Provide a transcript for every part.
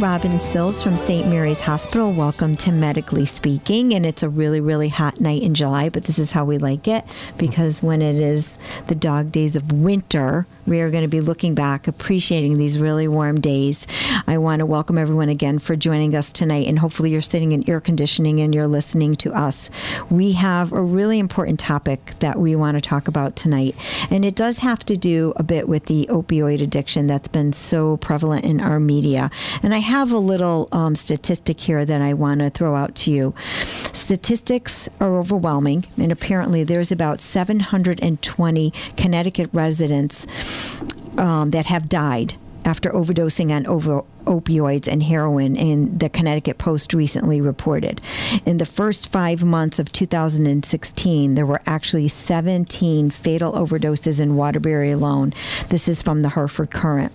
Robin Sills from St. Mary's Hospital. Welcome to Medically Speaking. And it's a really, really hot night in July, but this is how we like it because when it is the dog days of winter, we are going to be looking back, appreciating these really warm days. I want to welcome everyone again for joining us tonight, and hopefully, you're sitting in air conditioning and you're listening to us. We have a really important topic that we want to talk about tonight, and it does have to do a bit with the opioid addiction that's been so prevalent in our media. And I have a little um, statistic here that I want to throw out to you. Statistics are overwhelming, and apparently, there's about 720 Connecticut residents um, that have died after overdosing on over opioids and heroin, and the Connecticut Post recently reported. In the first five months of 2016, there were actually 17 fatal overdoses in Waterbury alone. This is from the Hartford Courant.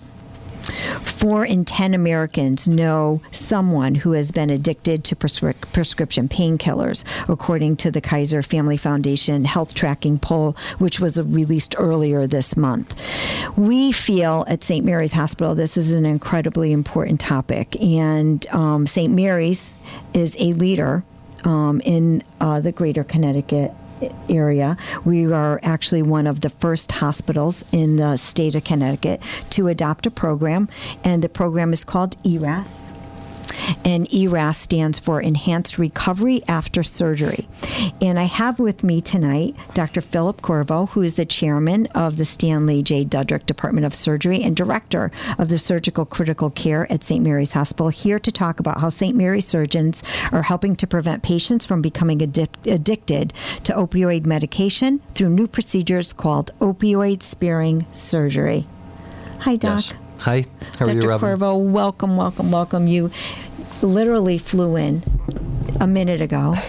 Four in 10 Americans know someone who has been addicted to prescri- prescription painkillers, according to the Kaiser Family Foundation health tracking poll, which was released earlier this month. We feel at St. Mary's Hospital this is an incredibly important topic, and um, St. Mary's is a leader um, in uh, the greater Connecticut area. We are actually one of the first hospitals in the state of Connecticut to adopt a program, and the program is called ERAS and ERAS stands for Enhanced Recovery After Surgery. And I have with me tonight Dr. Philip Corvo, who is the chairman of the Stanley J. Dudrick Department of Surgery and director of the Surgical Critical Care at St. Mary's Hospital, here to talk about how St. Mary's surgeons are helping to prevent patients from becoming addic- addicted to opioid medication through new procedures called opioid sparing surgery. Hi, Doc. Yes. Hi, how Dr. are you, Robin? Corvo, welcome, welcome, welcome. You literally flew in a minute ago.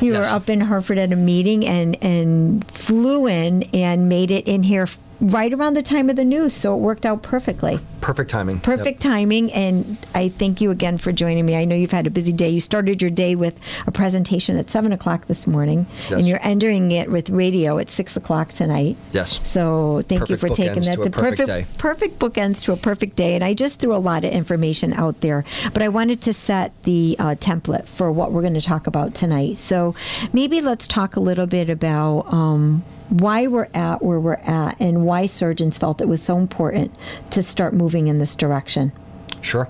You Yes. were up in Hartford at a meeting and and flew in and made it in here right around the time of the news, so it worked out perfectly. Perfect timing. Perfect timing, and I thank you again for joining me. I know you've had a busy day. You started your day with a presentation at seven o'clock this morning, and you're ending it with radio at six o'clock tonight. Yes. So thank Perfect you for taking that. to a perfect day. perfect bookends to a perfect day. And I just threw a lot of information out there, but I wanted to set the uh, template for what we're going to talk about tonight. So maybe let's talk a little bit about um, why we're at where we're at and why surgeons felt it was so important to start moving in this direction. Sure.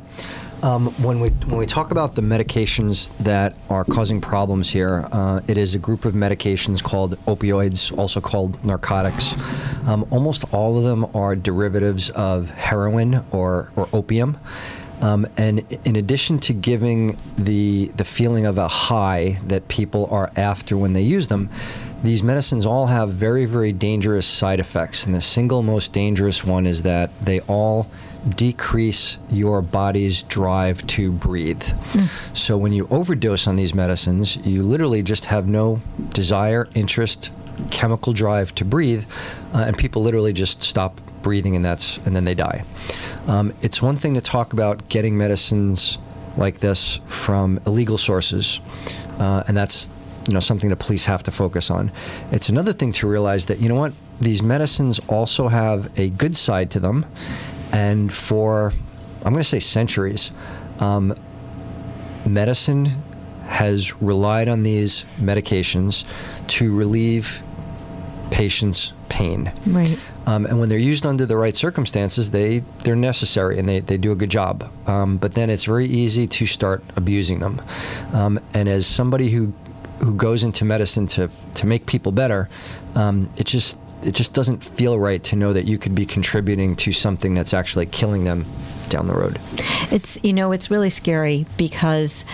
Um, when we when we talk about the medications that are causing problems here, uh, it is a group of medications called opioids, also called narcotics. Um, almost all of them are derivatives of heroin or or opium. Um, and in addition to giving the the feeling of a high that people are after when they use them, these medicines all have very very dangerous side effects. And the single most dangerous one is that they all decrease your body's drive to breathe. So when you overdose on these medicines, you literally just have no desire, interest, chemical drive to breathe, uh, and people literally just stop breathing, and that's and then they die. Um, it's one thing to talk about getting medicines like this from illegal sources, uh, and that's you know something the police have to focus on. It's another thing to realize that you know what these medicines also have a good side to them, and for I'm going to say centuries, um, medicine has relied on these medications to relieve patients' pain. Right. Um, and when they're used under the right circumstances, they, they're necessary and they, they do a good job. Um, but then it's very easy to start abusing them. Um, and as somebody who, who goes into medicine to, to make people better, um, it just it just doesn't feel right to know that you could be contributing to something that's actually killing them down the road. It's you know it's really scary because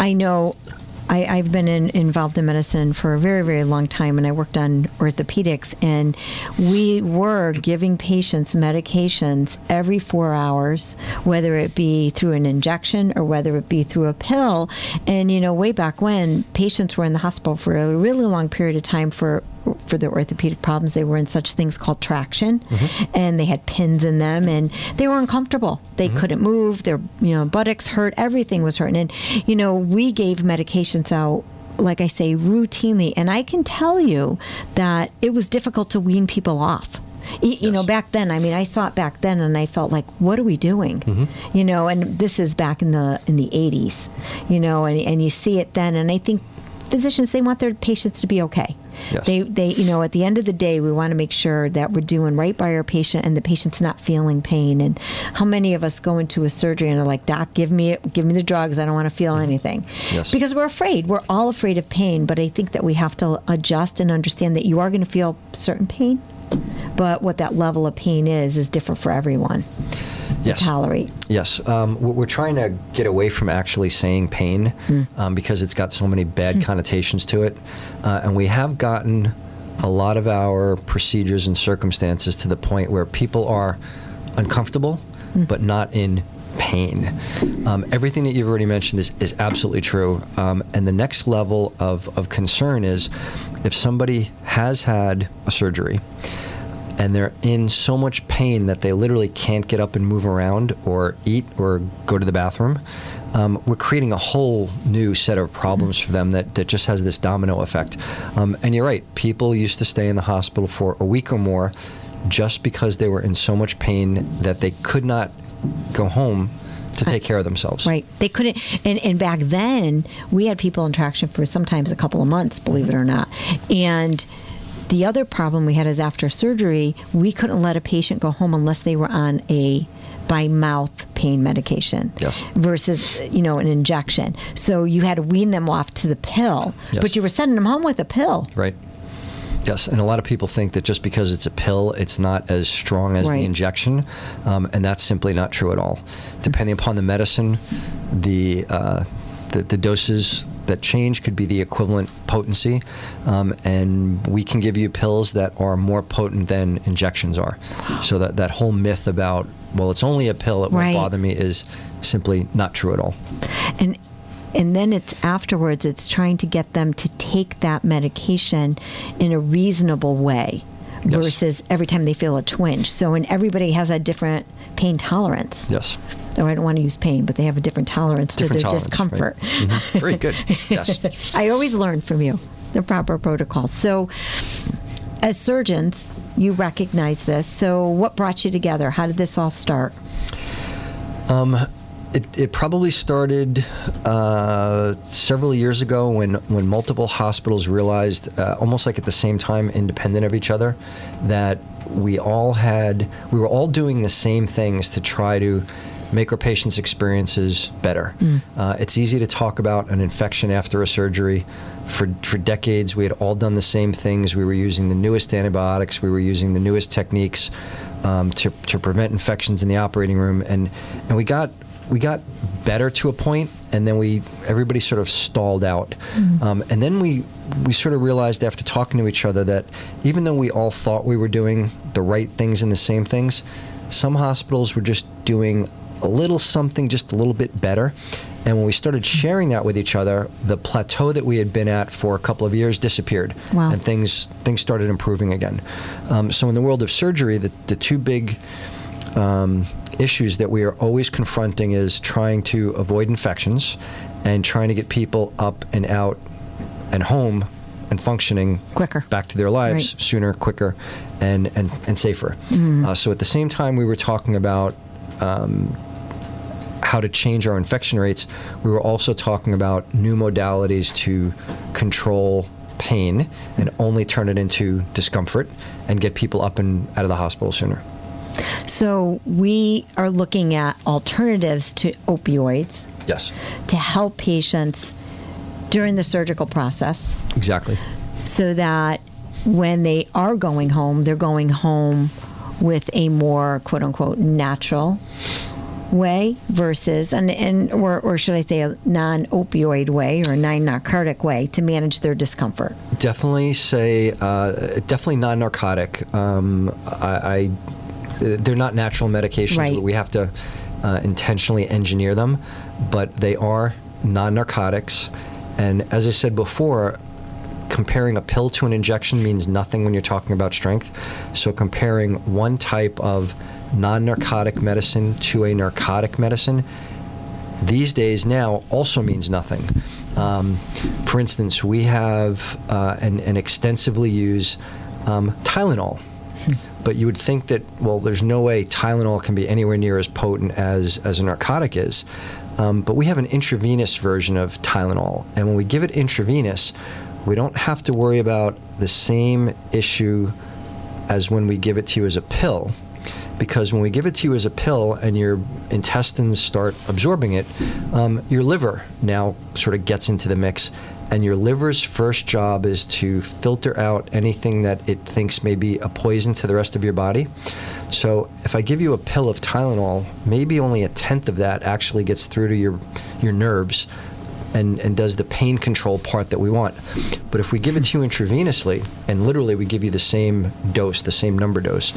I know I, I've been in, involved in medicine for a very very long time, and I worked on orthopedics, and we were giving patients medications every four hours, whether it be through an injection or whether it be through a pill. And you know, way back when patients were in the hospital for a really long period of time for for their orthopedic problems, they were in such things called traction, and they had pins in them, and they were uncomfortable. They couldn't move. Their you know buttocks hurt. Everything was hurting, and you know we gave medications out. Like I say, routinely, and I can tell you that it was difficult to wean people off You know, back then, I mean, I saw it back then, and I felt like, what are we doing? Mm-hmm. You know, and this is back in the in the '80s. You know, and and you see it then, and I think physicians they want their patients to be okay. Yes. They they you know at the end of the day we want to make sure that we're doing right by our patient and the patient's not feeling pain. And how many of us go into a surgery and are like, Doc, give me give me the drugs. I don't want to feel anything. Mm-hmm. Yes. Because we're afraid. We're all afraid of pain. But I think that we have to adjust and understand that you are going to feel certain pain. But what that level of pain is is different for everyone Yes. tolerate. Yes, um, we're we're trying to get away from actually saying pain um, because it's got so many bad connotations to it, uh, and we have gotten a lot of our procedures and circumstances to the point where people are uncomfortable, but not in pain. Um, everything that you've already mentioned is, is absolutely true, um, and the next level of, of concern is if somebody has had a surgery and they're in so much pain that they literally can't get up and move around or eat or go to the bathroom, um, we're creating a whole new set of problems for them that, that just has this domino effect. Um, and you're right, people used to stay in the hospital for a week or more just because they were in so much pain that they could not go home to take care of themselves. Right. They couldn't. And, and back then, we had people in traction for sometimes a couple of months, believe it or not. And the other problem we had is after surgery, we couldn't let a patient go home unless they were on a by mouth pain medication Yes. versus you know an injection so you had to wean them off to the pill Yes. but you were sending them home with a pill Right. Yes, and a lot of people think that just because it's a pill, it's not as strong as Right. the injection, um, and that's simply not true at all. Depending upon the medicine, the uh, the, the doses that change could be the equivalent potency, um, and we can give you pills that are more potent than injections are. So that that whole myth about well, it's only a pill, it won't Right. bother me, is simply not true at all. and and then it's afterwards it's trying to get them to take that medication in a reasonable way Yes. versus every time they feel a twinge so and everybody has a different pain tolerance Yes. Or i don't want to use pain but they have a different tolerance Different to their tolerance, discomfort right? Mhm. Very good. Yes. i always learn from you the proper protocol so as surgeons you recognize this so what brought you together how did this all start It, it probably started uh, several years ago when, when multiple hospitals realized, uh, almost like at the same time, independent of each other, that we all had, we were all doing the same things to try to make our patients' experiences better. Uh, it's easy to talk about an infection after a surgery. For, for decades, we had all done the same things. We were using the newest antibiotics, we were using the newest techniques um, to, to prevent infections in the operating room, and, and we got we got better to a point, and then we everybody sort of stalled out. Um, and then we we sort of realized after talking to each other that even though we all thought we were doing the right things and the same things, some hospitals were just doing a little something just a little bit better. And when we started sharing that with each other, the plateau that we had been at for a couple of years disappeared, Wow. and things things started improving again. Um, so in the world of surgery, the, the two big um, issues that we are always confronting is trying to avoid infections and trying to get people up and out and home and functioning Quicker. back to their lives Right. sooner, quicker, and and, and safer. Uh, so at the same time, we were talking about. Um, how to change our infection rates, we were also talking about new modalities to control pain and only turn it into discomfort and get people up and out of the hospital sooner. so we are looking at alternatives to opioids Yes, to help patients during the surgical process exactly. so that when they are going home, they're going home with a more quote unquote natural way versus an and or, or should I say a non-opioid way or a non-narcotic way to manage their discomfort. Definitely say, uh, definitely non narcotic. Um, I, I, they're not natural medications, Right. but we have to uh, intentionally engineer them. But they are non narcotics. And as I said before, comparing a pill to an injection means nothing when you're talking about strength. So comparing one type of non narcotic medicine to a narcotic medicine these days now also means nothing. Um, for instance, we have uh, and, and extensively use um, Tylenol, But you would think that, well, there's no way Tylenol can be anywhere near as potent as, as a narcotic is. Um, but we have an intravenous version of Tylenol. And when we give it intravenous, we don't have to worry about the same issue as when we give it to you as a pill. Because when we give it to you as a pill and your intestines start absorbing it, um, your liver now sort of gets into the mix. And your liver's first job is to filter out anything that it thinks may be a poison to the rest of your body. So if I give you a pill of Tylenol, maybe only a tenth of that actually gets through to your, your nerves and, and does the pain control part that we want. But if we give it to you intravenously, and literally we give you the same dose, the same number dose,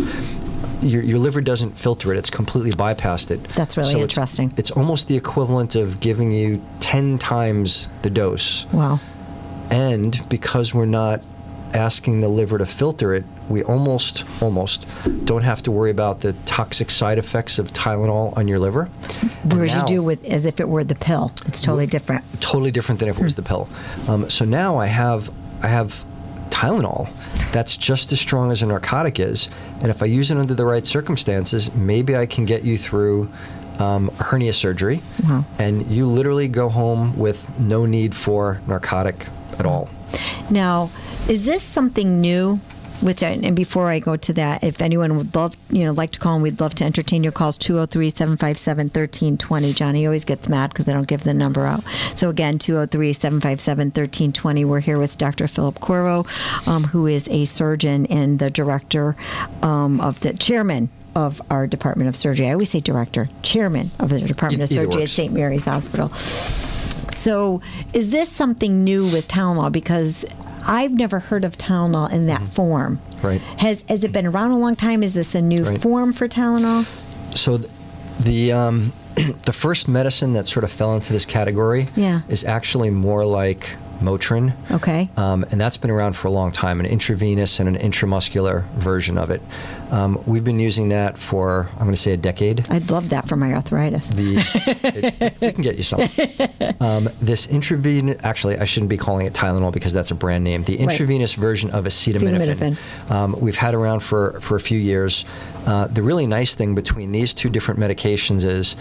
your, your liver doesn't filter it. It's completely bypassed it. That's really So interesting. It's, almost the equivalent of giving you 10 times the dose. Wow. And because we're not asking the liver to filter it, we almost, almost don't have to worry about the toxic side effects of Tylenol on your liver. Whereas you do with as if it were the pill. It's totally different. totally different than if it was the pill. Um, so now I have I have Tylenol that's just as strong as a narcotic is, and if I use it under the right circumstances, maybe I can get you through um, hernia surgery, Wow. and you literally go home with no need for narcotic at all. Now, is this something new? Which I, and before I go to that, if anyone would love, you know, like to call, and we'd love to entertain your calls. 203-757-1320. Johnny always gets mad because I don't give the number out. So again, 203-757-1320. We're here with Dr. Philip Corvo, um, who is a surgeon and the director um, of the chairman of our Department of Surgery. I always say director, chairman of the Department of Surgery at. St. Mary's Hospital. So, is this something new with Tylenol? Because I've never heard of Tylenol in that form. Mm-hmm. Right. Has has it been around a long time? Is this a new Right. form for Tylenol? So th- the um, the first medicine that sort of fell into this category Yeah. is actually more like Motrin. Okay. Um, and that's been around for a long time, an intravenous and an intramuscular version of it. Um, we've been using that for, I'm going to say, a decade. I'd love that for my arthritis. The, it, we can get you some. Um, this intravenous, actually, I shouldn't be calling it Tylenol because that's a brand name. The intravenous version of acetaminophen, Acetaminophen. Um, we've had around for, for a few years. Uh, the really nice thing between these two different medications is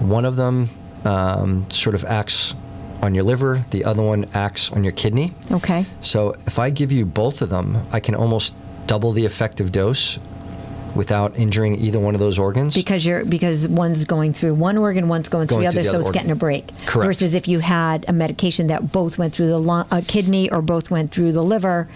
one of them um, sort of acts on your liver, the other one acts on your kidney. Okay. So if I give you both of them, I can almost double the effective dose without injuring either one of those organs. Because you're because one's going through one organ, one's going through Going the through other, the so other it's organ. getting a break. Correct. Versus if you had a medication that both went through the lung, uh, kidney or both went through the liver,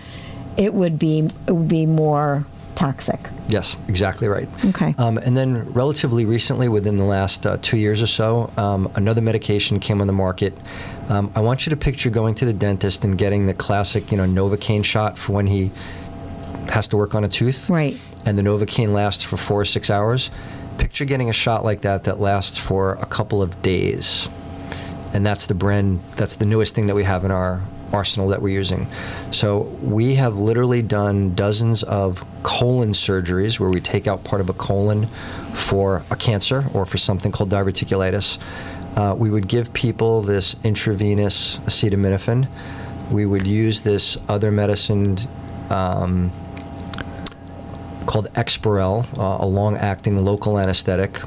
it would be it would be more toxic. Yes, exactly right. Okay. Um, and then, relatively recently, within the last uh, two years or so, um, another medication came on the market. Um, I want you to picture going to the dentist and getting the classic, you know, Novocaine shot for when he has to work on a tooth. Right. And the Novocaine lasts for four or six hours. Picture getting a shot like that that lasts for a couple of days. And that's the brand, that's the newest thing that we have in our arsenal that we're using. So we have literally done dozens of colon surgeries where we take out part of a colon for a cancer or for something called diverticulitis. Uh, we would give people this intravenous acetaminophen. We would use this other medicine um, called Exparel, uh, a long-acting local anesthetic.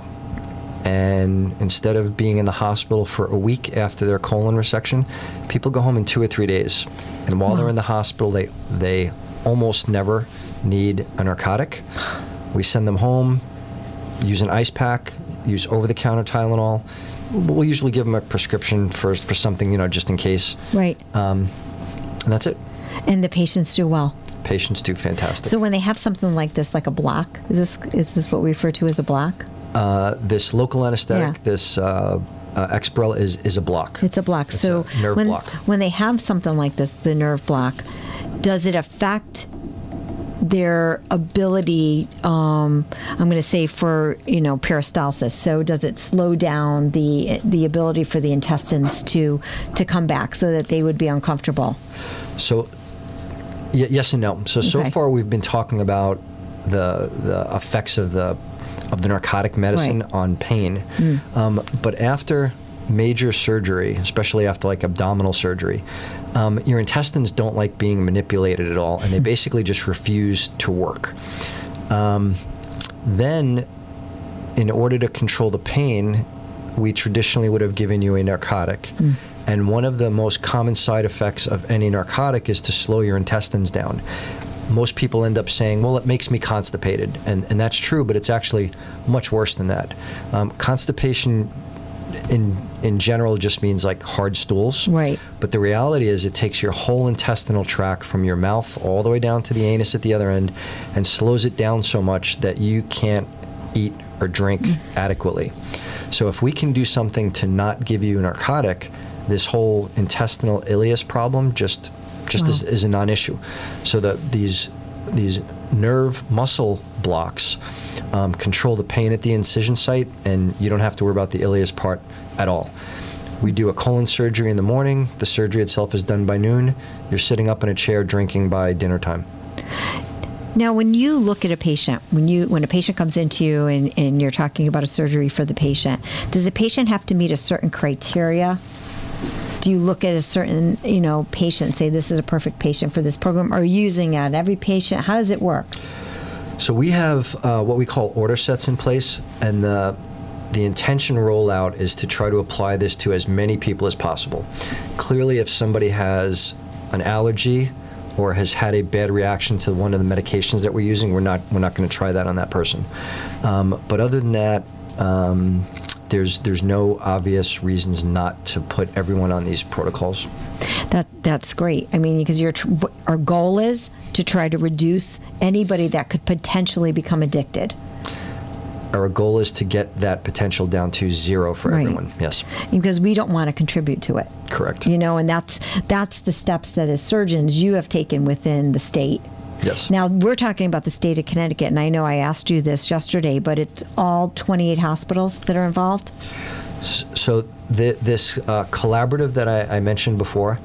And instead of being in the hospital for a week after their colon resection, people go home in two or three days. And while they're in the hospital, they they almost never need a narcotic. We send them home, use an ice pack, use over-the-counter Tylenol. We'll usually give them a prescription for for something, you know, just in case. Right. Um, and that's it. and the patients do well. Patients do fantastic. So when they have something like this, like a block, is this is this what we refer to as a block? Uh, this local anesthetic, Yeah. this uh, uh, Exparel is is a block. It's a block. It's so a nerve when block. when they have something like this, the nerve block, does it affect their ability? Um, I'm going to say for you know peristalsis. So does it slow down the the ability for the intestines to to come back so that they would be uncomfortable? So, y- yes and no. So so Okay. far we've been talking about the the effects of the of the narcotic medicine Right. on pain, um, but after major surgery, especially after like abdominal surgery, um, your intestines don't like being manipulated at all, and they basically just refuse to work. Um, then, in order to control the pain, we traditionally would have given you a narcotic. And one of the most common side effects of any narcotic is to slow your intestines down. Most people end up saying, well, it makes me constipated. And, and that's true, but it's actually much worse than that. Um, constipation in in general just means like hard stools. Right. But the reality is it takes your whole intestinal tract from your mouth all the way down to the anus at the other end and slows it down so much that you can't eat or drink adequately. So if we can do something to not give you a narcotic, this whole intestinal ileus problem just just is, is a non-issue. So that these these nerve muscle blocks um, control the pain at the incision site, and you don't have to worry about the ileus part at all. We do a colon surgery in the morning. The surgery itself is done by noon. You're sitting up in a chair drinking by dinner time. Now, when you look at a patient, when you when a patient comes into you and, and you're talking about a surgery for the patient, does the patient have to meet a certain criteria? Do you look at a certain you know patient, say this is a perfect patient for this program, or using at every patient? How does it work? So we have uh, what we call order sets in place, and the the intention rollout is to try to apply this to as many people as possible. Clearly, if somebody has an allergy or has had a bad reaction to one of the medications that we're using, we're not we're not going to try that on that person. Um, but other than that. Um, there's there's no obvious reasons not to put everyone on these protocols. That that's great. I mean, because your our goal is to try to reduce anybody that could potentially become addicted. Our goal is to get that potential down to zero for Right. everyone. Yes, because we don't want to contribute to it. correct. You know, and that's that's the steps that as surgeons you have taken within the state. Yes. Now we're talking about the state of Connecticut, and I know I asked you this yesterday, but it's all 28 hospitals that are involved. So th- this uh, collaborative that I, I mentioned before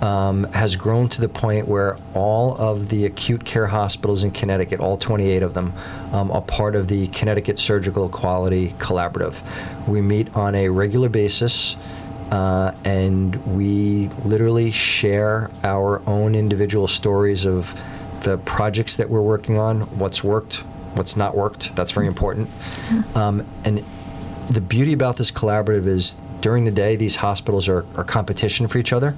um, has grown to the point where all of the acute care hospitals in Connecticut, all 28 of them, um, are part of the Connecticut Surgical Quality Collaborative. We meet on a regular basis. Uh, and we literally share our own individual stories of the projects that we're working on, what's worked, what's not worked. That's very important. Um, and the beauty about this collaborative is during the day, these hospitals are, are competition for each other.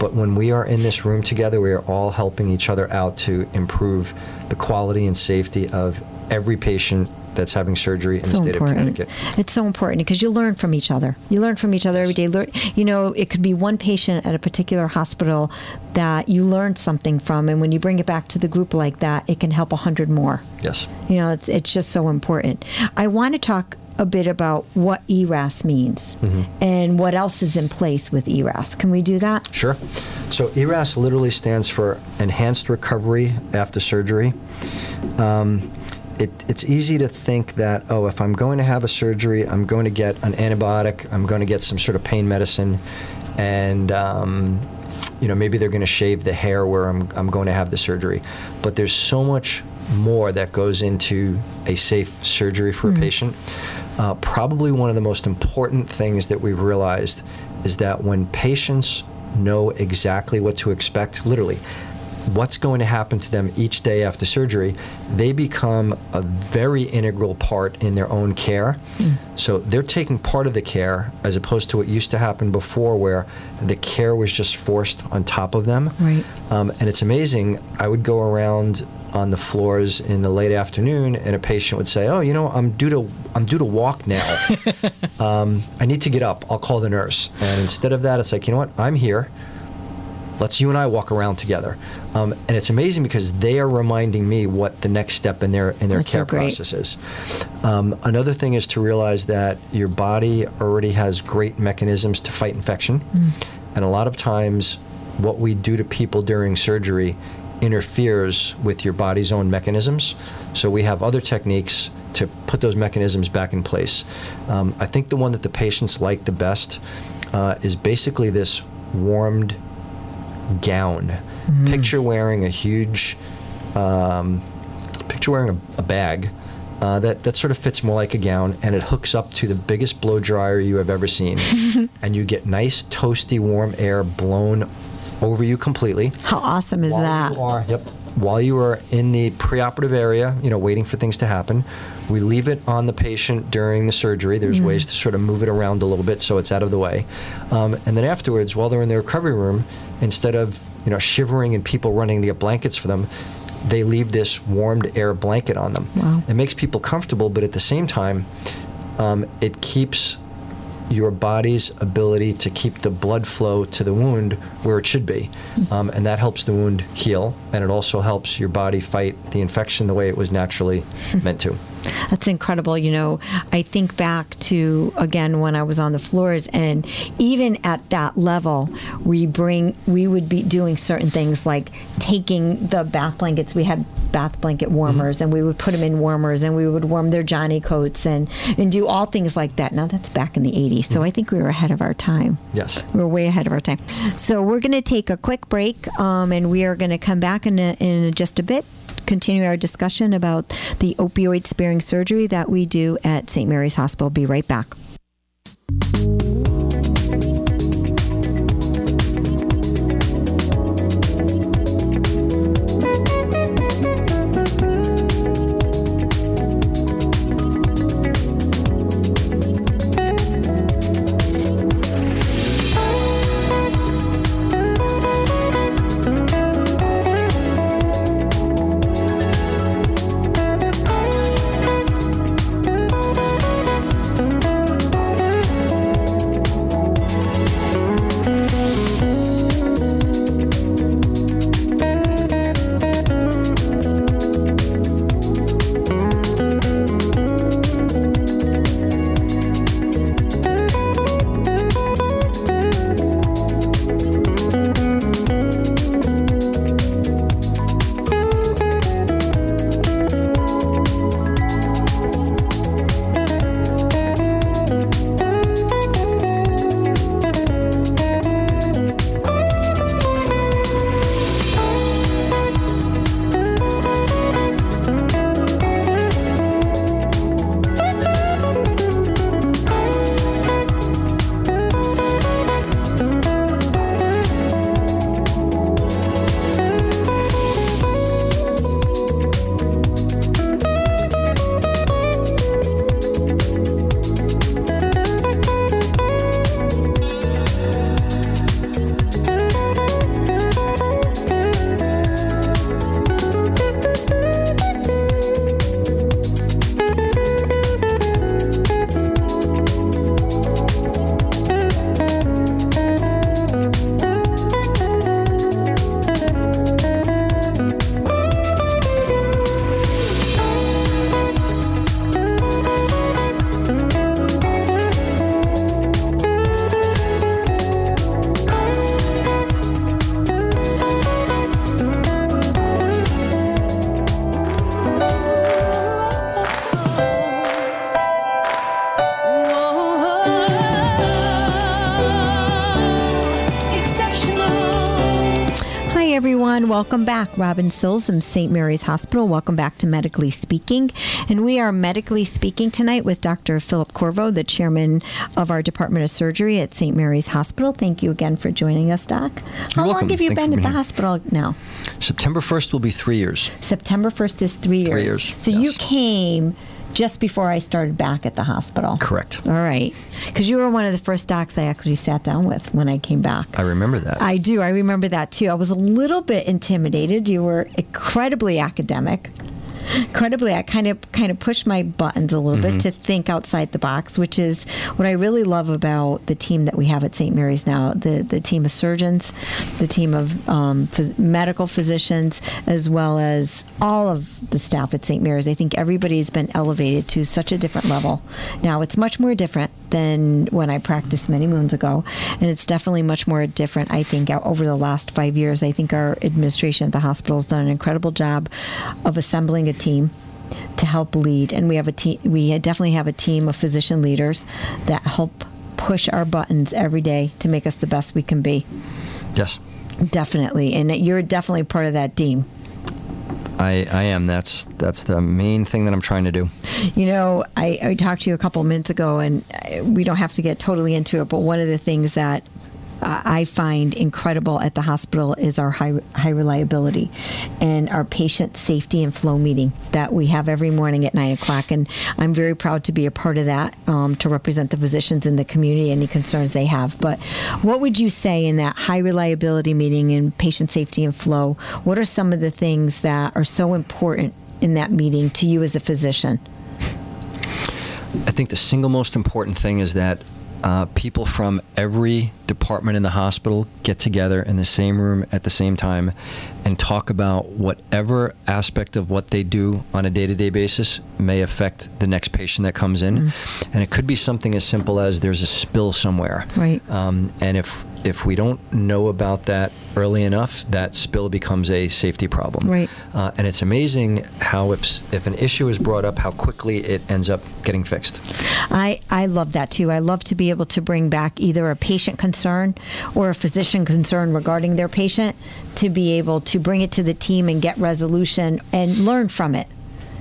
But when we are in this room together, we are all helping each other out to improve the quality and safety of every patient that's having surgery in the state of Connecticut. It's so important because you learn from each other. You learn from each other every day. Learn, you know, it could be one patient at a particular hospital that you learned something from, and when you bring it back to the group like that, it can help a hundred more. Yes. You know, it's it's just so important. I want to talk a bit about what ERAS means and what else is in place with ERAS. Can we do that? Sure. So ERAS literally stands for Enhanced Recovery After Surgery. Um, it, it's easy to think that, oh, if I'm going to have a surgery, I'm going to get an antibiotic, I'm going to get some sort of pain medicine, and, um, you know, maybe they're going to shave the hair where I'm, I'm going to have the surgery. But there's so much more that goes into a safe surgery for a patient. Uh, probably one of the most important things that we've realized is that when patients know exactly what to expect, literally, what's going to happen to them each day after surgery, they become a very integral part in their own care. So they're taking part of the care as opposed to what used to happen before, where the care was just forced on top of them. Right. Um, and it's amazing. I would go around on the floors in the late afternoon, and a patient would say, "Oh, you know, I'm due to I'm due to walk now. um, I need to get up. I'll call the nurse." And instead of that, it's like, you know what? I'm here. Let's you and I walk around together. Um, and it's amazing because they are reminding me what the next step in their in their That's care great. process is. Um, another thing is to realize that your body already has great mechanisms to fight infection, and a lot of times, what we do to people during surgery interferes with your body's own mechanisms. So we have other techniques to put those mechanisms back in place. Um, I think the one that the patients like the best uh, is basically this warmed gown. Picture wearing a huge, um, picture wearing a, a bag uh, that, that sort of fits more like a gown and it hooks up to the biggest blow dryer you have ever seen. and you get nice, toasty, warm air blown over you completely. How awesome is While that? You are, yep. While you are in the preoperative area, you know, waiting for things to happen, we leave it on the patient during the surgery. There's ways to sort of move it around a little bit so it's out of the way. Um, and then afterwards, while they're in the recovery room, instead of you know shivering and people running to get blankets for them, they leave this warmed air blanket on them. Wow. It makes people comfortable, but at the same time, um, it keeps your body's ability to keep the blood flow to the wound where it should be. Um, and that helps the wound heal, and it also helps your body fight the infection the way it was naturally meant to. That's incredible. You know, I think back to again when I was on the floors, and even at that level, we bring we would be doing certain things like taking the bath blankets. We had bath blanket warmers, and we would put them in warmers, and we would warm their Johnny coats, and and do all things like that. Now that's back in the '80s, so I think we were ahead of our time. Yes. We're way ahead of our time. So we're going to take a quick break, um, and we are going to come back in, a, in just a bit. Continue our discussion about the opioid sparing surgery that we do at St. Mary's Hospital. Be right back. Welcome back. Robin Sills from St. Mary's Hospital. Welcome back to Medically Speaking. And we are medically speaking tonight with Dr. Philip Corvo, the chairman of our Department of Surgery at St. Mary's Hospital. Thank you again for joining us, Doc. How long welcome. have you Thanks been at the here. hospital now? September 1st will be three years. September 1st is three years. Three years, So you came just before I started back at the hospital. Correct. All right. Because you were one of the first docs I actually sat down with when I came back. I remember that. I do. I remember that too. I was a little bit intimidated. You were incredibly academic. Incredibly, I kind of kind of pushed my buttons a little bit to think outside the box, which is what I really love about the team that we have at St. Mary's now. The the team of surgeons, the team of um, phys- medical physicians, as well as all of the staff at St. Mary's. I think everybody's been elevated to such a different level. Now it's much more different than when I practiced many moons ago, and it's definitely much more different. I think out over the last five years, I think our administration at the hospital has done an incredible job of assembling a team to help lead, and we have a team. We definitely have a team of physician leaders that help push our buttons every day to make us the best we can be. yes. Definitely, and you're definitely part of that team. I, I am. That's that's the main thing that I'm trying to do. You know, I, I talked to you a couple minutes ago, and uh, we don't have to get totally into it, but one of the things that uh, I find incredible at the hospital is our high, high reliability and our patient safety and flow meeting that we have every morning at nine o'clock. And I'm very proud to be a part of that um, to represent the physicians in the community, any concerns they have. But what would you say in that high reliability meeting and patient safety and flow? What are some of the things that are so important in that meeting to you as a physician? I think the single most important thing is that uh, people from every department in the hospital get together in the same room at the same time and talk about whatever aspect of what they do on a day-to-day basis may affect the next patient that comes in mm. and it could be something as simple as there's a spill somewhere right um, and if if we don't know about that early enough, that spill becomes a safety problem. Right. Uh, and it's amazing how if if an issue is brought up, how quickly it ends up getting fixed. I I love that too. I love to be able to bring back either a patient concern or a physician concern regarding their patient to be able to bring it to the team and get resolution and learn from it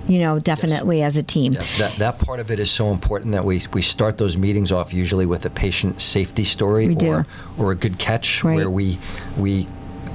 you know, definitely yes. as a team. Yes, that, that part of it is so important that we, we start those meetings off usually with a patient safety story or, or a good catch right. where we, we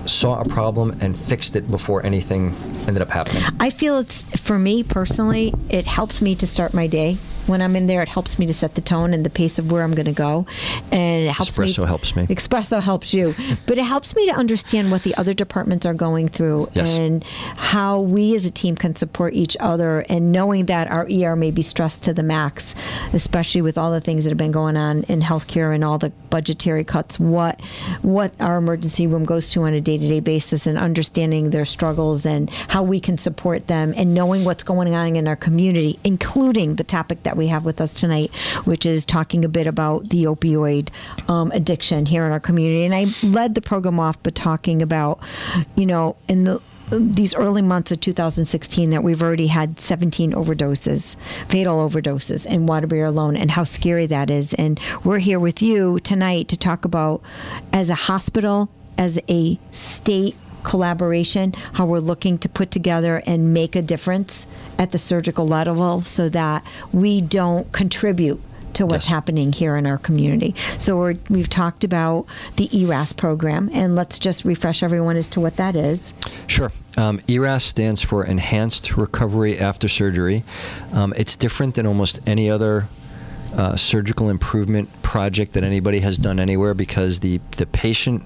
saw a problem and fixed it before anything ended up happening. I feel it's, for me personally, it helps me to start my day when I'm in there, it helps me to set the tone and the pace of where I'm going to go, and it helps espresso me. helps me. Espresso helps you, but it helps me to understand what the other departments are going through yes. and how we as a team can support each other. And knowing that our ER may be stressed to the max, especially with all the things that have been going on in healthcare and all the budgetary cuts, what what our emergency room goes to on a day to day basis, and understanding their struggles and how we can support them, and knowing what's going on in our community, including the topic that that we have with us tonight, which is talking a bit about the opioid um, addiction here in our community. And I led the program off by talking about, you know, in the these early months of 2016 that we've already had 17 overdoses, fatal overdoses in Waterbury alone, and how scary that is. And we're here with you tonight to talk about, as a hospital, as a state collaboration, how we're looking to put together and make a difference at the surgical level so that we don't contribute to what's yes. happening here in our community. So we have talked about the ERAS program, and let's just refresh everyone as to what that is. Sure. Um, ERAS stands for Enhanced Recovery After Surgery. Um, it's different than almost any other uh, surgical improvement project that anybody has done anywhere because the, the patient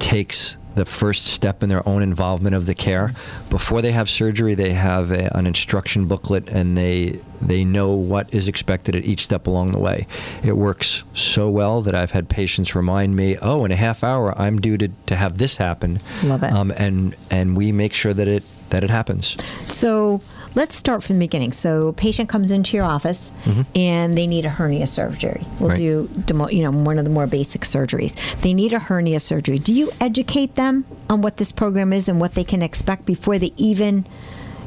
takes the first step in their own involvement of the care. Before they have surgery, they have a, an instruction booklet and they they know what is expected at each step along the way. It works so well that I've had patients remind me, "Oh, in a half hour, I'm due to, to have this happen." Love it. Um, and and we make sure that it that it happens. So let's start from the beginning. So, patient comes into your office mm-hmm. and they need a hernia surgery. We'll right. do, you know, one of the more basic surgeries. They need a hernia surgery. Do you educate them on what this program is and what they can expect before they even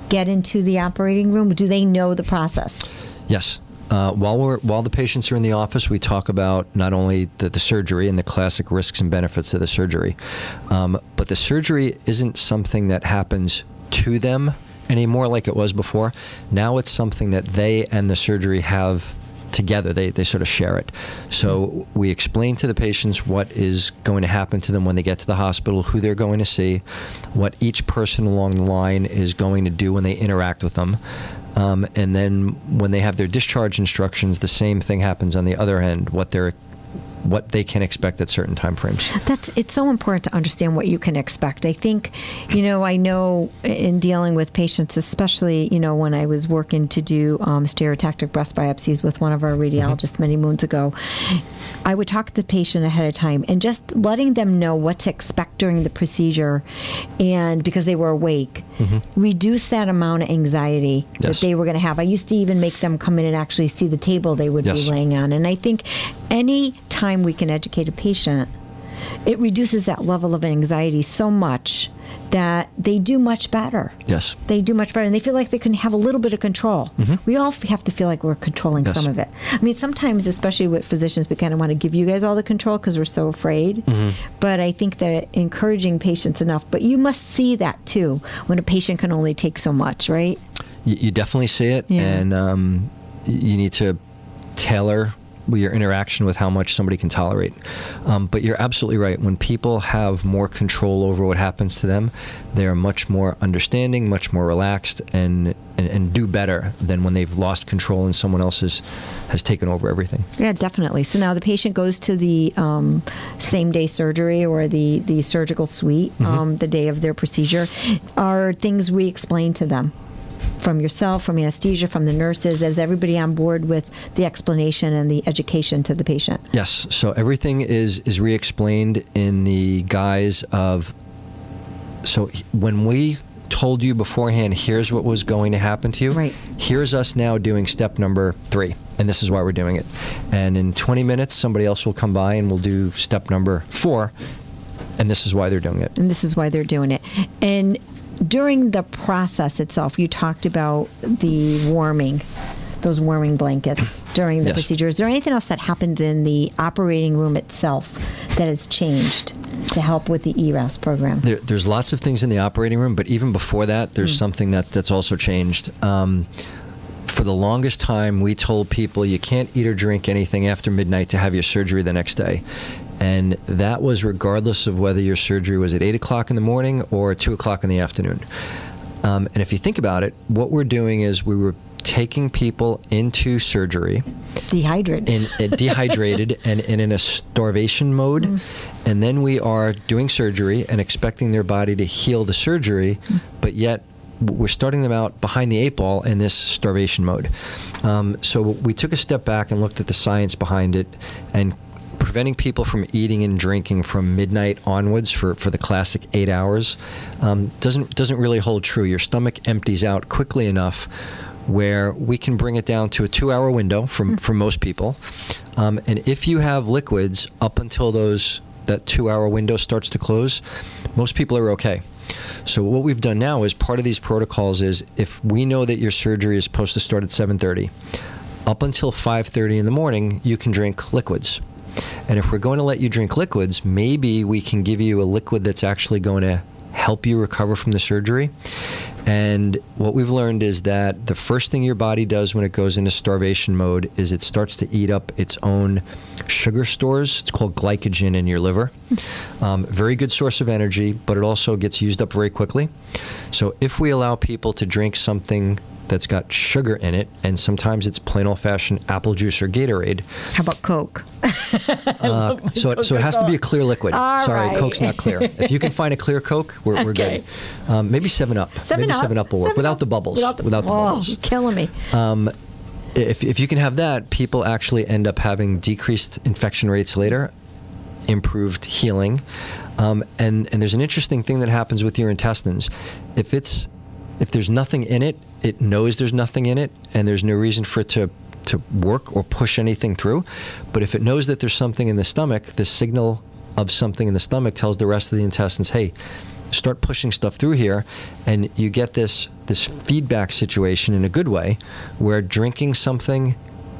get into the operating room? Do they know the process? Yes. Uh, while we're while the patients are in the office, we talk about not only the, the surgery and the classic risks and benefits of the surgery, um, but the surgery isn't something that happens to them anymore like it was before. Now it's something that they and the surgery have together. They, they sort of share it. So we explain to the patients what is going to happen to them when they get to the hospital, who they're going to see, what each person along the line is going to do when they interact with them. Um, and then when they have their discharge instructions, the same thing happens on the other end, what they're what they can expect at certain time frames. That's it's so important to understand what you can expect. I think, you know, I know in dealing with patients, especially you know when I was working to do um, stereotactic breast biopsies with one of our radiologists mm-hmm. many moons ago, I would talk to the patient ahead of time and just letting them know what to expect during the procedure, and because they were awake, mm-hmm. reduce that amount of anxiety yes. that they were going to have. I used to even make them come in and actually see the table they would yes. be laying on, and I think any time time we can educate a patient, it reduces that level of anxiety so much that they do much better. Yes. They do much better and they feel like they can have a little bit of control. Mm-hmm. We all have to feel like we're controlling yes. some of it. I mean, sometimes, especially with physicians, we kind of want to give you guys all the control because we're so afraid. Mm-hmm. But I think that encouraging patients enough, but you must see that too when a patient can only take so much, right? You, you definitely see it. Yeah. And um, you need to tailor your interaction with how much somebody can tolerate. Um, but you're absolutely right. When people have more control over what happens to them, they are much more understanding, much more relaxed, and, and, and do better than when they've lost control and someone else has, has taken over everything. Yeah, definitely. So now the patient goes to the um, same day surgery or the, the surgical suite Mm-hmm. um, the day of their procedure. Are things we explain to them? From yourself, from anesthesia, from the nurses, is everybody on board with the explanation and the education to the patient? Yes. So everything is is re-explained in the guise of. So when we told you beforehand, here's what was going to happen to you. Right. Here's us now doing step number three, and this is why we're doing it. And in 20 minutes, somebody else will come by and we'll do step number four, and this is why they're doing it. and this is why they're doing it. And during the process itself, you talked about the warming, those warming blankets during the Yes. procedure. Is there anything else that happens in the operating room itself that has changed to help with the ERAS program? There, there's lots of things in the operating room, but even before that, there's something that, that's also changed. Um, for the longest time, we told people you can't eat or drink anything after midnight to have your surgery the next day. And that was regardless of whether your surgery was at 8 o'clock in the morning or 2 o'clock in the afternoon. Um, and if you think about it, what we're doing is we were taking people into surgery Dehydrated. in uh, dehydrated and, and in a starvation mode Mm. and then we are doing surgery and expecting their body to heal the surgery Mm. but yet we're starting them out behind the eight ball in this starvation mode um, so we took a step back and looked at the science behind it and preventing people from eating and drinking from midnight onwards for, for the classic eight hours um, doesn't doesn't really hold true. Your stomach empties out quickly enough where we can bring it down to a two-hour window for, for most people. Um, and if you have liquids up until those that two-hour window starts to close, most people are okay. So what we've done now is part of these protocols is if we know that your surgery is supposed to start at 7:30, up until 5:30 in the morning, you can drink liquids. And if we're going to let you drink liquids, maybe we can give you a liquid that's actually going to help you recover from the surgery. And what we've learned is that the first thing your body does when it goes into starvation mode is it starts to eat up its own sugar stores. It's called glycogen in your liver. Um, very good source of energy, but it also gets used up very quickly. So if we allow people to drink something that's got sugar in it, and sometimes it's plain old fashioned apple juice or Gatorade, How about Coke? uh, so, so it has to be a clear liquid. All Sorry, right. Coke's not clear. If you can find a clear Coke, we're, we're good. Um, maybe Seven Up. Seven maybe Up. Seven Up will work Seven without Up. the bubbles. Without the, without the oh, bubbles. you're killing me. Um, if, if you can have that, people actually end up having decreased infection rates later, improved healing, um, and and there's an interesting thing that happens with your intestines. If it's if there's nothing in it, it knows there's nothing in it, and there's no reason for it to to work or push anything through. But if it knows that there's something in the stomach, the signal of something in the stomach tells the rest of the intestines, hey, start pushing stuff through here and you get this this feedback situation in a good way where drinking something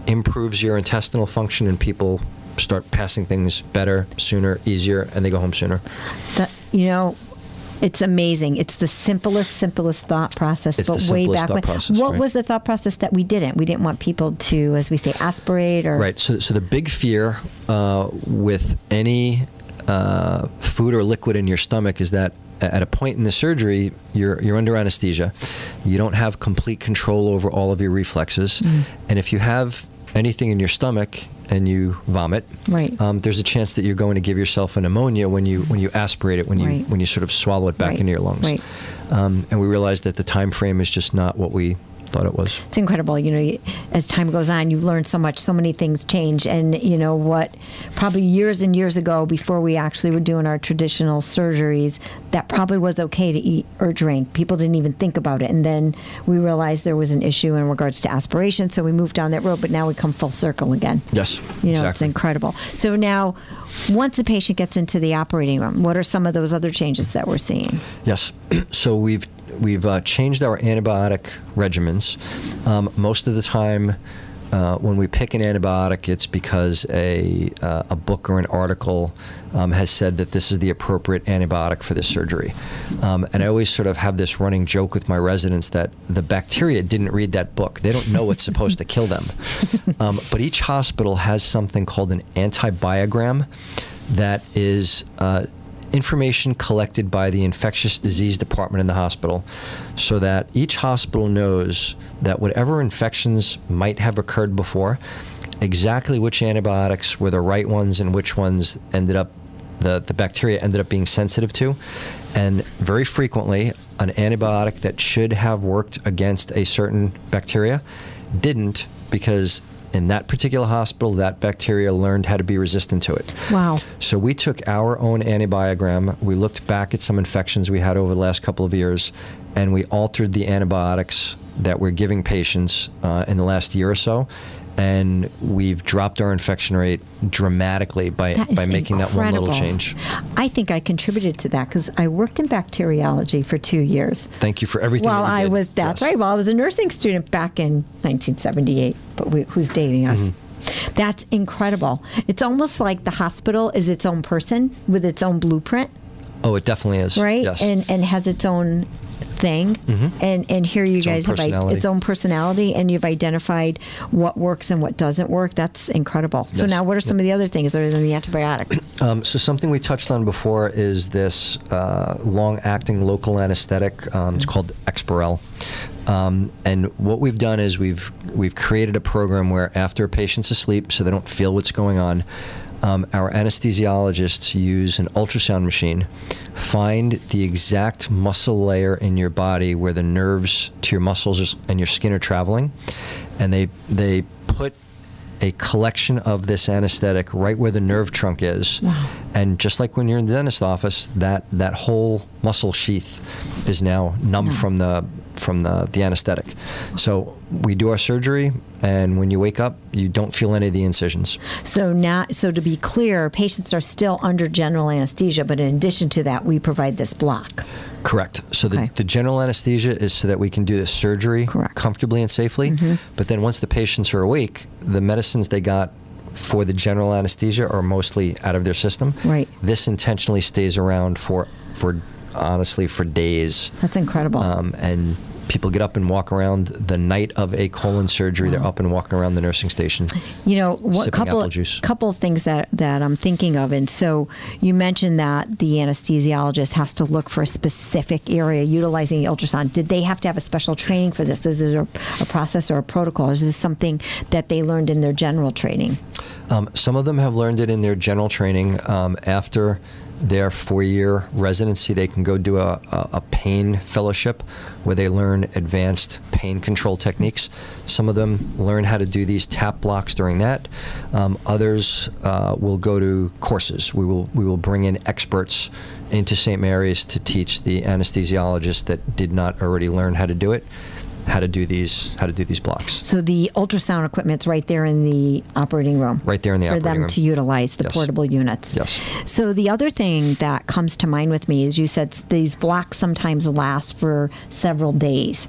improves your intestinal function and people start passing things better sooner easier and they go home sooner That you know, it's amazing. It's the simplest, simplest thought process. It's but way back when, process, what right. was the thought process that we didn't? We didn't want people to, as we say, aspirate or right so, so the big fear uh, with any uh, food or liquid in your stomach is that at a point in the surgery, you're you're under anesthesia. You don't have complete control over all of your reflexes, Mm. and if you have anything in your stomach and you vomit, Right. um, there's a chance that you're going to give yourself a pneumonia when you when you aspirate it when you Right. when you sort of swallow it back Right. into your lungs. Right. Um, and we realize that the time frame is just not what we thought it was. it's incredible. You know, as time goes on, you learn so much. So many things change, and you know what? Probably years and years ago, before we actually were doing our traditional surgeries, that probably was okay to eat or drink. People didn't even think about it, and then we realized there was an issue in regards to aspiration, so we moved down that road. But now we come full circle again. Yes, You know, it's incredible. So now, once the patient gets into the operating room, what are some of those other changes that we're seeing? Yes. so we've we've uh, changed our antibiotic regimens. Um, most of the time, uh, when we pick an antibiotic, it's because a, uh, a book or an article um, has said that this is the appropriate antibiotic for this surgery. Um, and I always sort of have this running joke with my residents that the bacteria didn't read that book. They don't know what's supposed to kill them. Um, but each hospital has something called an antibiogram that is. Uh, information collected by the infectious disease department in the hospital so that each hospital knows that whatever infections might have occurred before, exactly which antibiotics were the right ones and which ones ended up the, the bacteria ended up being sensitive to. And very frequently, an antibiotic that should have worked against a certain bacteria didn't because in that particular hospital, that bacteria learned how to be resistant to it. Wow. So we took our own antibiogram, we looked back at some infections we had over the last couple of years, and we altered the antibiotics that we're giving patients uh, in the last year or so. And we've dropped our infection rate dramatically by, That by making that one little change. I think I contributed to that because I worked in bacteriology for two years. Thank you for everything. While I did. was, that's Yes. right. While I was a nursing student back in 1978, but we, who's dating us? Mm-hmm. That's incredible. It's almost like the hospital is its own person with its own blueprint, Oh, it definitely is. right? Yes. And and has its own thing. And and here you Its guys have i- its own personality, and you've identified what works and what doesn't work. That's incredible. So now, what are some of the other things other than the antibiotic? Um, so something we touched on before is this uh, long-acting local anesthetic. Um, it's called Exparel. Um, and what we've done is we've we've created a program where after a patient's asleep, so they don't feel what's going on, um, our anesthesiologists use an ultrasound machine, find the exact muscle layer in your body where the nerves to your muscles and your skin are traveling, and they they put a collection of this anesthetic right where the nerve trunk is. Wow. And just like when you're in the dentist office, that, that whole muscle sheath is now numb from the from the, the anesthetic. So we do our surgery and when you wake up you don't feel any of the incisions. So now, so to be clear, patients are still under general anesthesia, but in addition to that, we provide this block. Correct. So the, Okay. the general anesthesia is so that we can do the surgery Correct. Mm-hmm. comfortably and safely. But then once the patients are awake, the medicines they got for the general anesthesia are mostly out of their system. Right. This intentionally stays around for for honestly for days. That's incredible. Um, and people get up and walk around the night of a colon surgery. They're up and walking around the nursing station. You know, what couple couple of things that that I'm thinking of, and so you mentioned that the anesthesiologist has to look for a specific area utilizing the ultrasound. Did they have to have a special training for this? Is it a, a process or a protocol? Is this something that they learned in their general training? Um, some of them have learned it in their general training. Um, after their four-year residency, they can go do a, a, a pain fellowship where they learn advanced pain control techniques. Some of them learn how to do these tap blocks during that. Um, others uh, will go to courses. We will we will bring in experts into St. Mary's to teach the anesthesiologists that did not already learn how to do it how to do these how to do these blocks. So the ultrasound equipment's right there in the operating room. Right there in the for operating them room. to utilize the Yes. portable units. Yes. So the other thing that comes to mind with me is you said these blocks sometimes last for several days.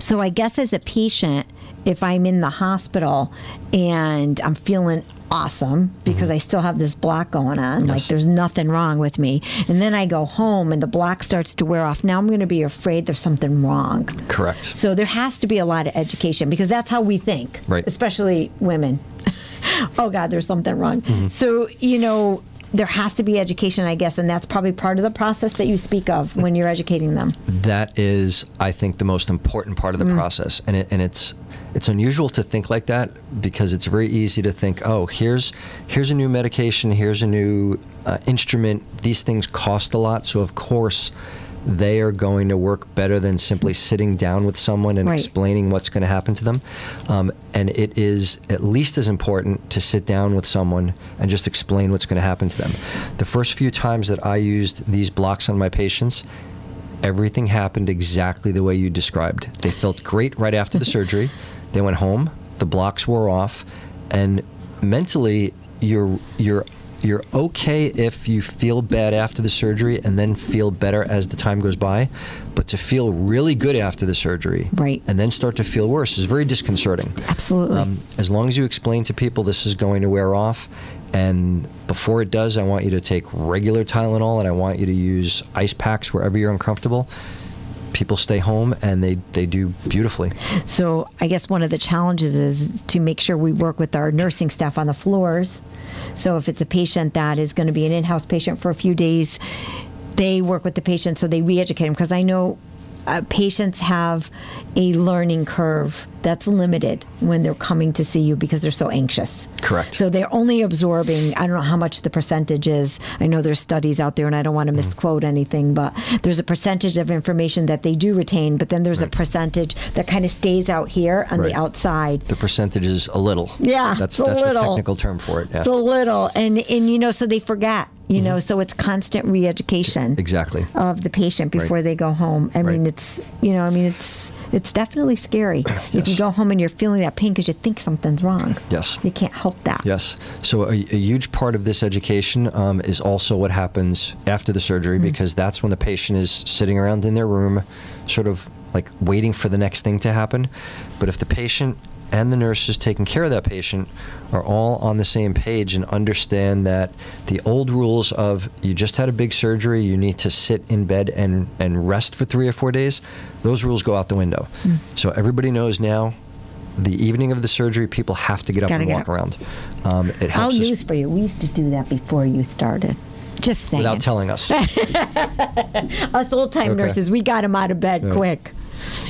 So I guess as a patient, if I'm in the hospital and I'm feeling awesome because I still have this block going on, like Mm-hmm. There's nothing wrong with me, and then I go home and the block starts to wear off, now I'm going to be afraid there's something wrong. Correct. So there has to be a lot of education because that's how we think, Right. especially women. oh God, there's something wrong. Mm-hmm. So you know there has to be education, I guess, and that's probably part of the process that you speak of when you're educating them. that is, I think, the most important part of the Mm. process, and it, and it's it's unusual to think like that because it's very easy to think, oh, here's here's a new medication, here's a new uh, instrument. These things cost a lot, so of course. They are going to work better than simply sitting down with someone and Right. explaining what's going to happen to them. Um, and it is at least as important to sit down with someone and just explain what's going to happen to them. The first few times that I used these blocks on my patients, everything happened exactly the way you described. They felt great right after the surgery. They went home, the blocks wore off, and mentally you're you're you're okay if you feel bad after the surgery and then feel better as the time goes by, but to feel really good after the surgery, Right. and then start to feel worse is very disconcerting. Absolutely. Um, as long as you explain to people this is going to wear off, and before it does, I want you to take regular Tylenol and I want you to use ice packs wherever you're uncomfortable. People stay home and they, they do beautifully. So I guess one of the challenges is to make sure we work with our nursing staff on the floors. So if it's a patient that is going to be an in-house patient for a few days, they work with the patient so they re-educate them because I know uh, patients have a learning curve that's limited when they're coming to see you because they're so anxious. Correct. So they're only absorbing, I don't know how much the percentage is. I know there's studies out there and I don't want to misquote anything, but there's a percentage of information that they do retain, but then there's a percentage that kind of stays out here on Right. the outside. The percentage is a little. Yeah, That's, that's the little. technical term for it. Yeah. It's a little, and, and you know, so they forget, you know, so it's constant re education exactly. of the patient before Right. they go home. I mean, it's, you know, I mean, it's, it's definitely scary if you go home and you're feeling that pain because you think something's wrong. Yes. You can't help that. Yes. So a, a huge part of this education um, is also what happens after the surgery because that's when the patient is sitting around in their room, sort of like waiting for the next thing to happen. But if the patient and the nurses taking care of that patient are all on the same page and understand that the old rules of you just had a big surgery, you need to sit in bed and, and rest for three or four days, those rules go out the window. So everybody knows now the evening of the surgery, people have to get up Gotta and get walk up. around. Um, it I'll helps us news for you. We used to do that before you started. Just saying. without telling us, Us old time Okay. nurses, we got them out of bed Yeah. quick.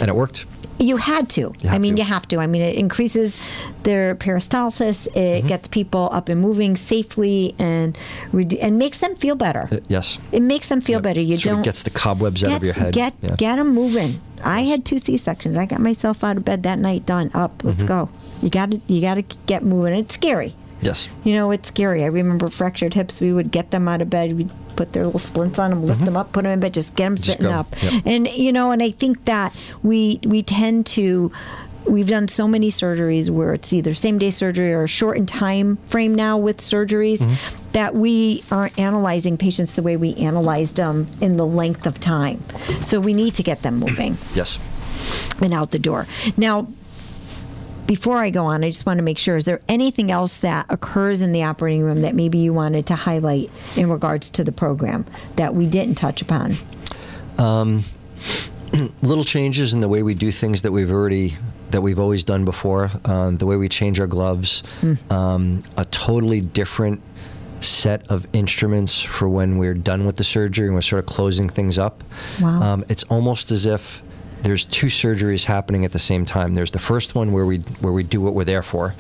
and it worked. You had to. You I mean, to. you have to. I mean, it increases their peristalsis. It Mm-hmm. gets people up and moving safely, and redu- and makes them feel better. Uh, yes. It makes them feel Yep. better. You Sort don't gets the cobwebs out of your Gets- head. Get Yeah. get them moving. I had two C sections. I got myself out of bed that night. Done. Up. Let's Mm-hmm. go. You got to you got to get moving. It's scary. Yes. You know, it's scary. I remember fractured hips. We would get them out of bed. We'd put their little splints on them, lift them up, put them in bed, just get them Mm-hmm. Just sitting go. up. Yep. And you know, and I think that we we tend to. We've done so many surgeries where it's either same day surgery or a shortened time frame now with surgeries Mm-hmm. that we aren't analyzing patients the way we analyzed them in the length of time. So we need to get them moving Yes. and out the door. Now, before I go on, I just want to make sure is there anything else that occurs in the operating room that maybe you wanted to highlight in regards to the program that we didn't touch upon? Little changes in the way we do things that we've already that we've always done before. Uh, the way we change our gloves. Um, a totally different set of instruments for when we're done with the surgery and we're sort of closing things up. Wow. Um, it's almost as if there's two surgeries happening at the same time. There's the first one where we where we do what we're there for,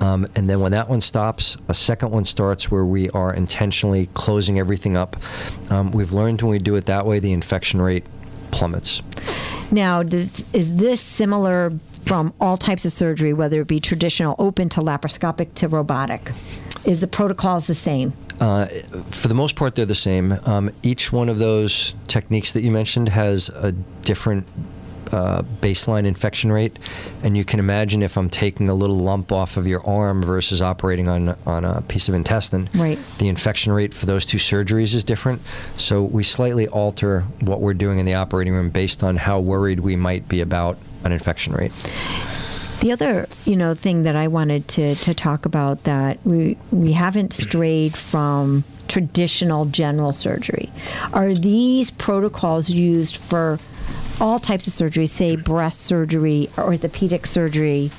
um, and then when that one stops, a second one starts where we are intentionally closing everything up. Um, we've learned when we do it that way, the infection rate plummets. Now, does, is this similar from all types of surgery, whether it be traditional open to laparoscopic to robotic? Is the protocols the same? Uh, for the most part, they're the same. Um, each one of those techniques that you mentioned has a different uh, baseline infection rate, and you can imagine if I'm taking a little lump off of your arm versus operating on on a piece of intestine, Right. the infection rate for those two surgeries is different. So we slightly alter what we're doing in the operating room based on how worried we might be about an infection rate. The other, you know, thing that I wanted to, to talk about that we we haven't strayed from traditional general surgery. Are these protocols used for all types of surgery, say breast surgery, orthopedic surgery?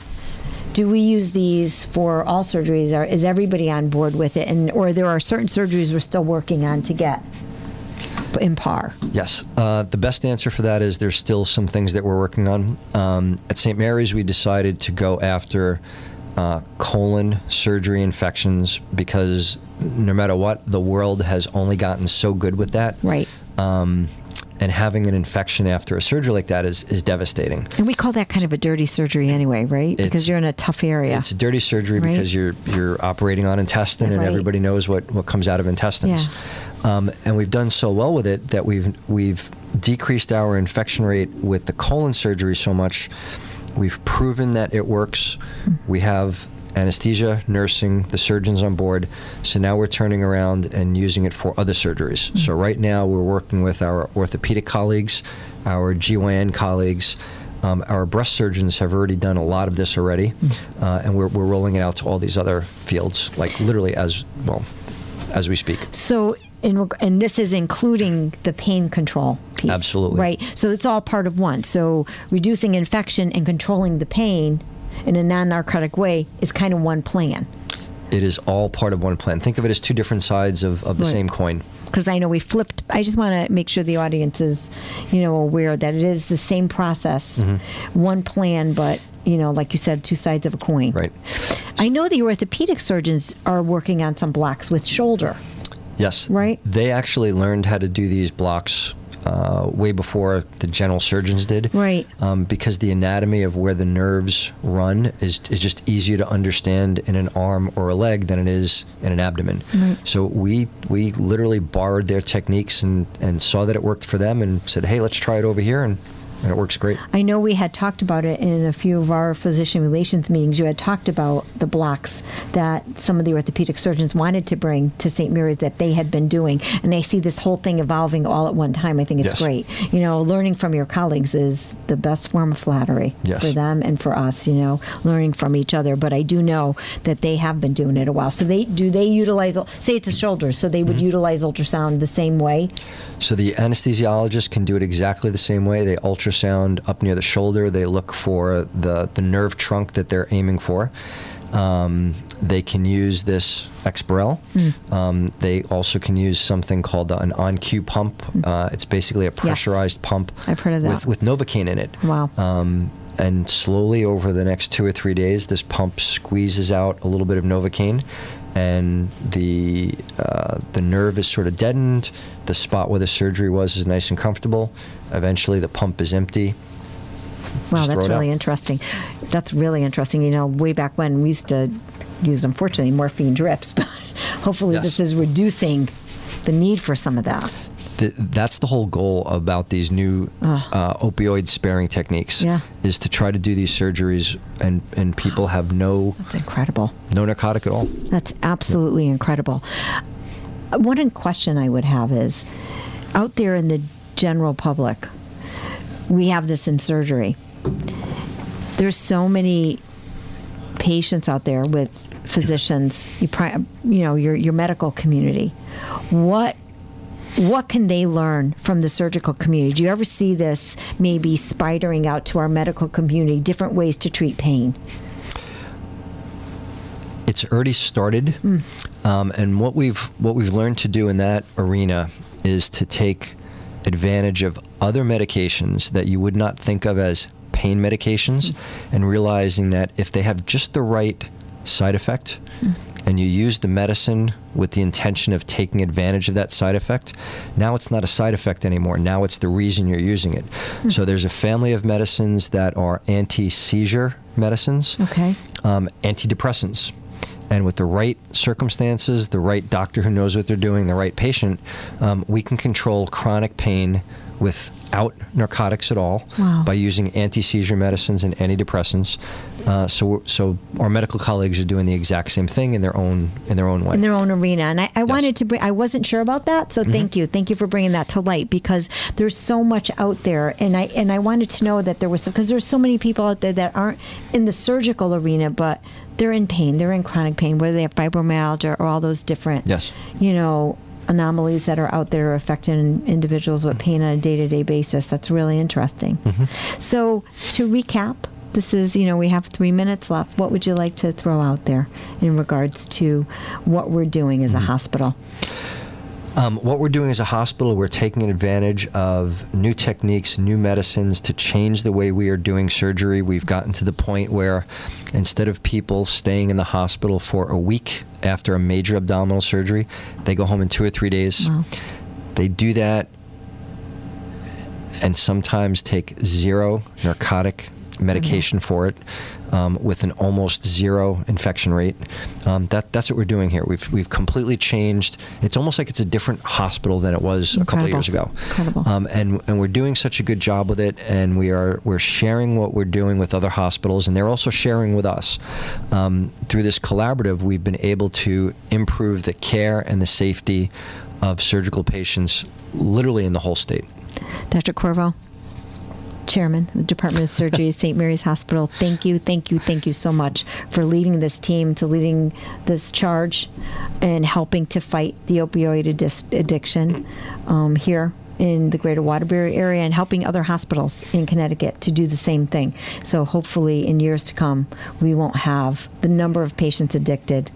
Do we use these for all surgeries? Or is everybody on board with it? And or there are certain surgeries we're still working on to get in par? Yes. Uh, the best answer for that is there's still some things that we're working on. Um, at St. Mary's, we decided to go after uh, colon surgery infections because no matter what, the world has only gotten so good with that. Right. Um, and having an infection after a surgery like that is, is devastating. And we call that kind of a dirty surgery anyway, right? It's- because you're in a tough area. It's a dirty surgery Right. because you're you're operating on intestine, and everybody knows what, what comes out of intestines. Um, and we've done so well with it that we've we've decreased our infection rate with the colon surgery so much. We've proven that it works. We have anesthesia, nursing, the surgeons on board. So now we're turning around and using it for other surgeries. So right now we're working with our orthopedic colleagues, our GYN colleagues. Um, our breast surgeons have already done a lot of this already, uh, and we're, we're rolling it out to all these other fields, like literally as well as we speak. So, in, and this is including the pain control piece. Absolutely. Right. So it's all part of one. So reducing infection and controlling the pain in a non-narcotic way is kind of one plan. It is all part of one plan. Think of it as two different sides of, of the Right. same coin. Because I know we flipped. I just want to make sure the audience is, you know, aware that it is the same process, Mm-hmm. one plan, but you know, like you said, two sides of a coin. Right. I know the orthopedic surgeons are working on some blocks with shoulder. Yes. Right. They actually learned how to do these blocks uh, way before the general surgeons did. Right. Um, because the anatomy of where the nerves run is, is just easier to understand in an arm or a leg than it is in an abdomen. Right. So we we literally borrowed their techniques and, and saw that it worked for them and said, hey, let's try it over here. And, and it works great. I know we had talked about it in a few of our physician relations meetings. You had talked about the blocks that some of the orthopedic surgeons wanted to bring to St. Mary's that they had been doing. And I see this whole thing evolving all at one time. I think it's Yes. great. You know, learning from your colleagues is the best form of flattery Yes. for them and for us, you know, learning from each other. But I do know that they have been doing it a while. So they do they utilize say it's a shoulder, so they would Mm-hmm. utilize ultrasound the same way. So the anesthesiologist can do it exactly the same way. They ultrasound up near the shoulder. They look for the, the nerve trunk that they're aiming for. Um, they can use this Exparel. Um, they also can use something called an ON-Q pump. Uh, it's basically a pressurized pump I've heard of that. with, with Novocaine in it. Wow. Um, and slowly over the next two or three days, this pump squeezes out a little bit of Novocaine, and the uh, the nerve is sort of deadened. The spot where the surgery was is nice and comfortable. Eventually, the pump is empty. Wow, Just that's really out. interesting. That's really interesting. You know, way back when we used to use, unfortunately, morphine drips, but hopefully Yes. this is reducing the need for some of that. Th that's the whole goal about these new uh, opioid sparing techniques. Yeah. Is to try to do these surgeries and and people have no That's incredible. no narcotic at all. That's absolutely incredible. Uh, One question I would have is out there in the general public, we have this in surgery. There's so many patients out there with physicians, you, pri- you know, your, your medical community. What what can they learn from the surgical community? Do you ever see this maybe spidering out to our medical community, different ways to treat pain? it's already started, hmm. um, and what we've what we've learned to do in that arena is to take advantage of other medications that you would not think of as pain medications, hmm. and realizing that if they have just the right side effect, hmm. And you use the medicine with the intention of taking advantage of that side effect, now it's not a side effect anymore. Now it's the reason you're using it. So there's a family of medicines that are anti-seizure medicines Okay. um, antidepressants. And with the right circumstances, the right doctor who knows what they're doing, the right patient, um, we can control chronic pain without narcotics at all Wow. by using anti-seizure medicines and antidepressants. Uh, so, so our medical colleagues are doing the exact same thing in their own in their own way. in their own arena. And I, I wanted to bring, I wasn't sure about that. So thank you. Thank you for bringing that to light because there's so much out there. And I, and I wanted to know that there was, because there's so many people out there that aren't in the surgical arena, but they're in pain. They're in chronic pain, whether they have fibromyalgia or all those different, Yes. you know, anomalies that are out there affecting individuals with pain on a day-to-day basis. That's really interesting. Mm-hmm. So to recap, this is, you know, we have three minutes left. What would you like to throw out there in regards to what we're doing as a mm-hmm. hospital? Um, what we're doing as a hospital, we're taking advantage of new techniques, new medicines to change the way we are doing surgery. We've gotten to the point where instead of people staying in the hospital for a week after a major abdominal surgery, they go home in two or three days. Wow. They do that and sometimes take zero narcotic medication for it, um, with an almost zero infection rate. Um, that that's what we're doing here. We've we've completely changed. It's almost like it's a different hospital than it was a couple of years ago. Incredible. Um, and and we're doing such a good job with it, and we are we're sharing what we're doing with other hospitals, and they're also sharing with us. Um, through this collaborative, we've been able to improve the care and the safety of surgical patients, literally in the whole state. Dr. Corvo, Chairman of the Department of Surgery St. Mary's Hospital, thank you, thank you, thank you so much for leading this team, to leading this charge, and helping to fight the opioid addi- addiction um, here in the greater Waterbury area and helping other hospitals in Connecticut to do the same thing. So hopefully, in years to come, we won't have the number of patients addicted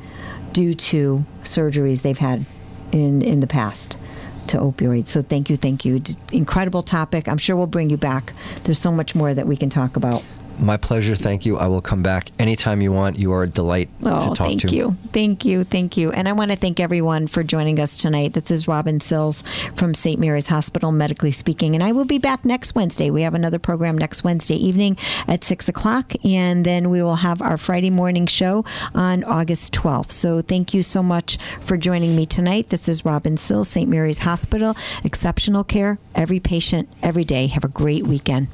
due to surgeries they've had in, in the past to opioids. So thank you, thank you. Incredible topic. I'm sure we'll bring you back. There's so much more that we can talk about. My pleasure. Thank you. I will come back anytime you want. You are a delight Oh, to talk thank to. Thank you. Thank you. Thank you. And I want to thank everyone for joining us tonight. This is Robin Sills from St. Mary's Hospital, medically speaking. And I will be back next Wednesday. We have another program next Wednesday evening at 6 o'clock. And then we will have our Friday morning show on August 12th. So thank you so much for joining me tonight. This is Robin Sills, St. Mary's Hospital. Exceptional care, every patient, every day. Have a great weekend.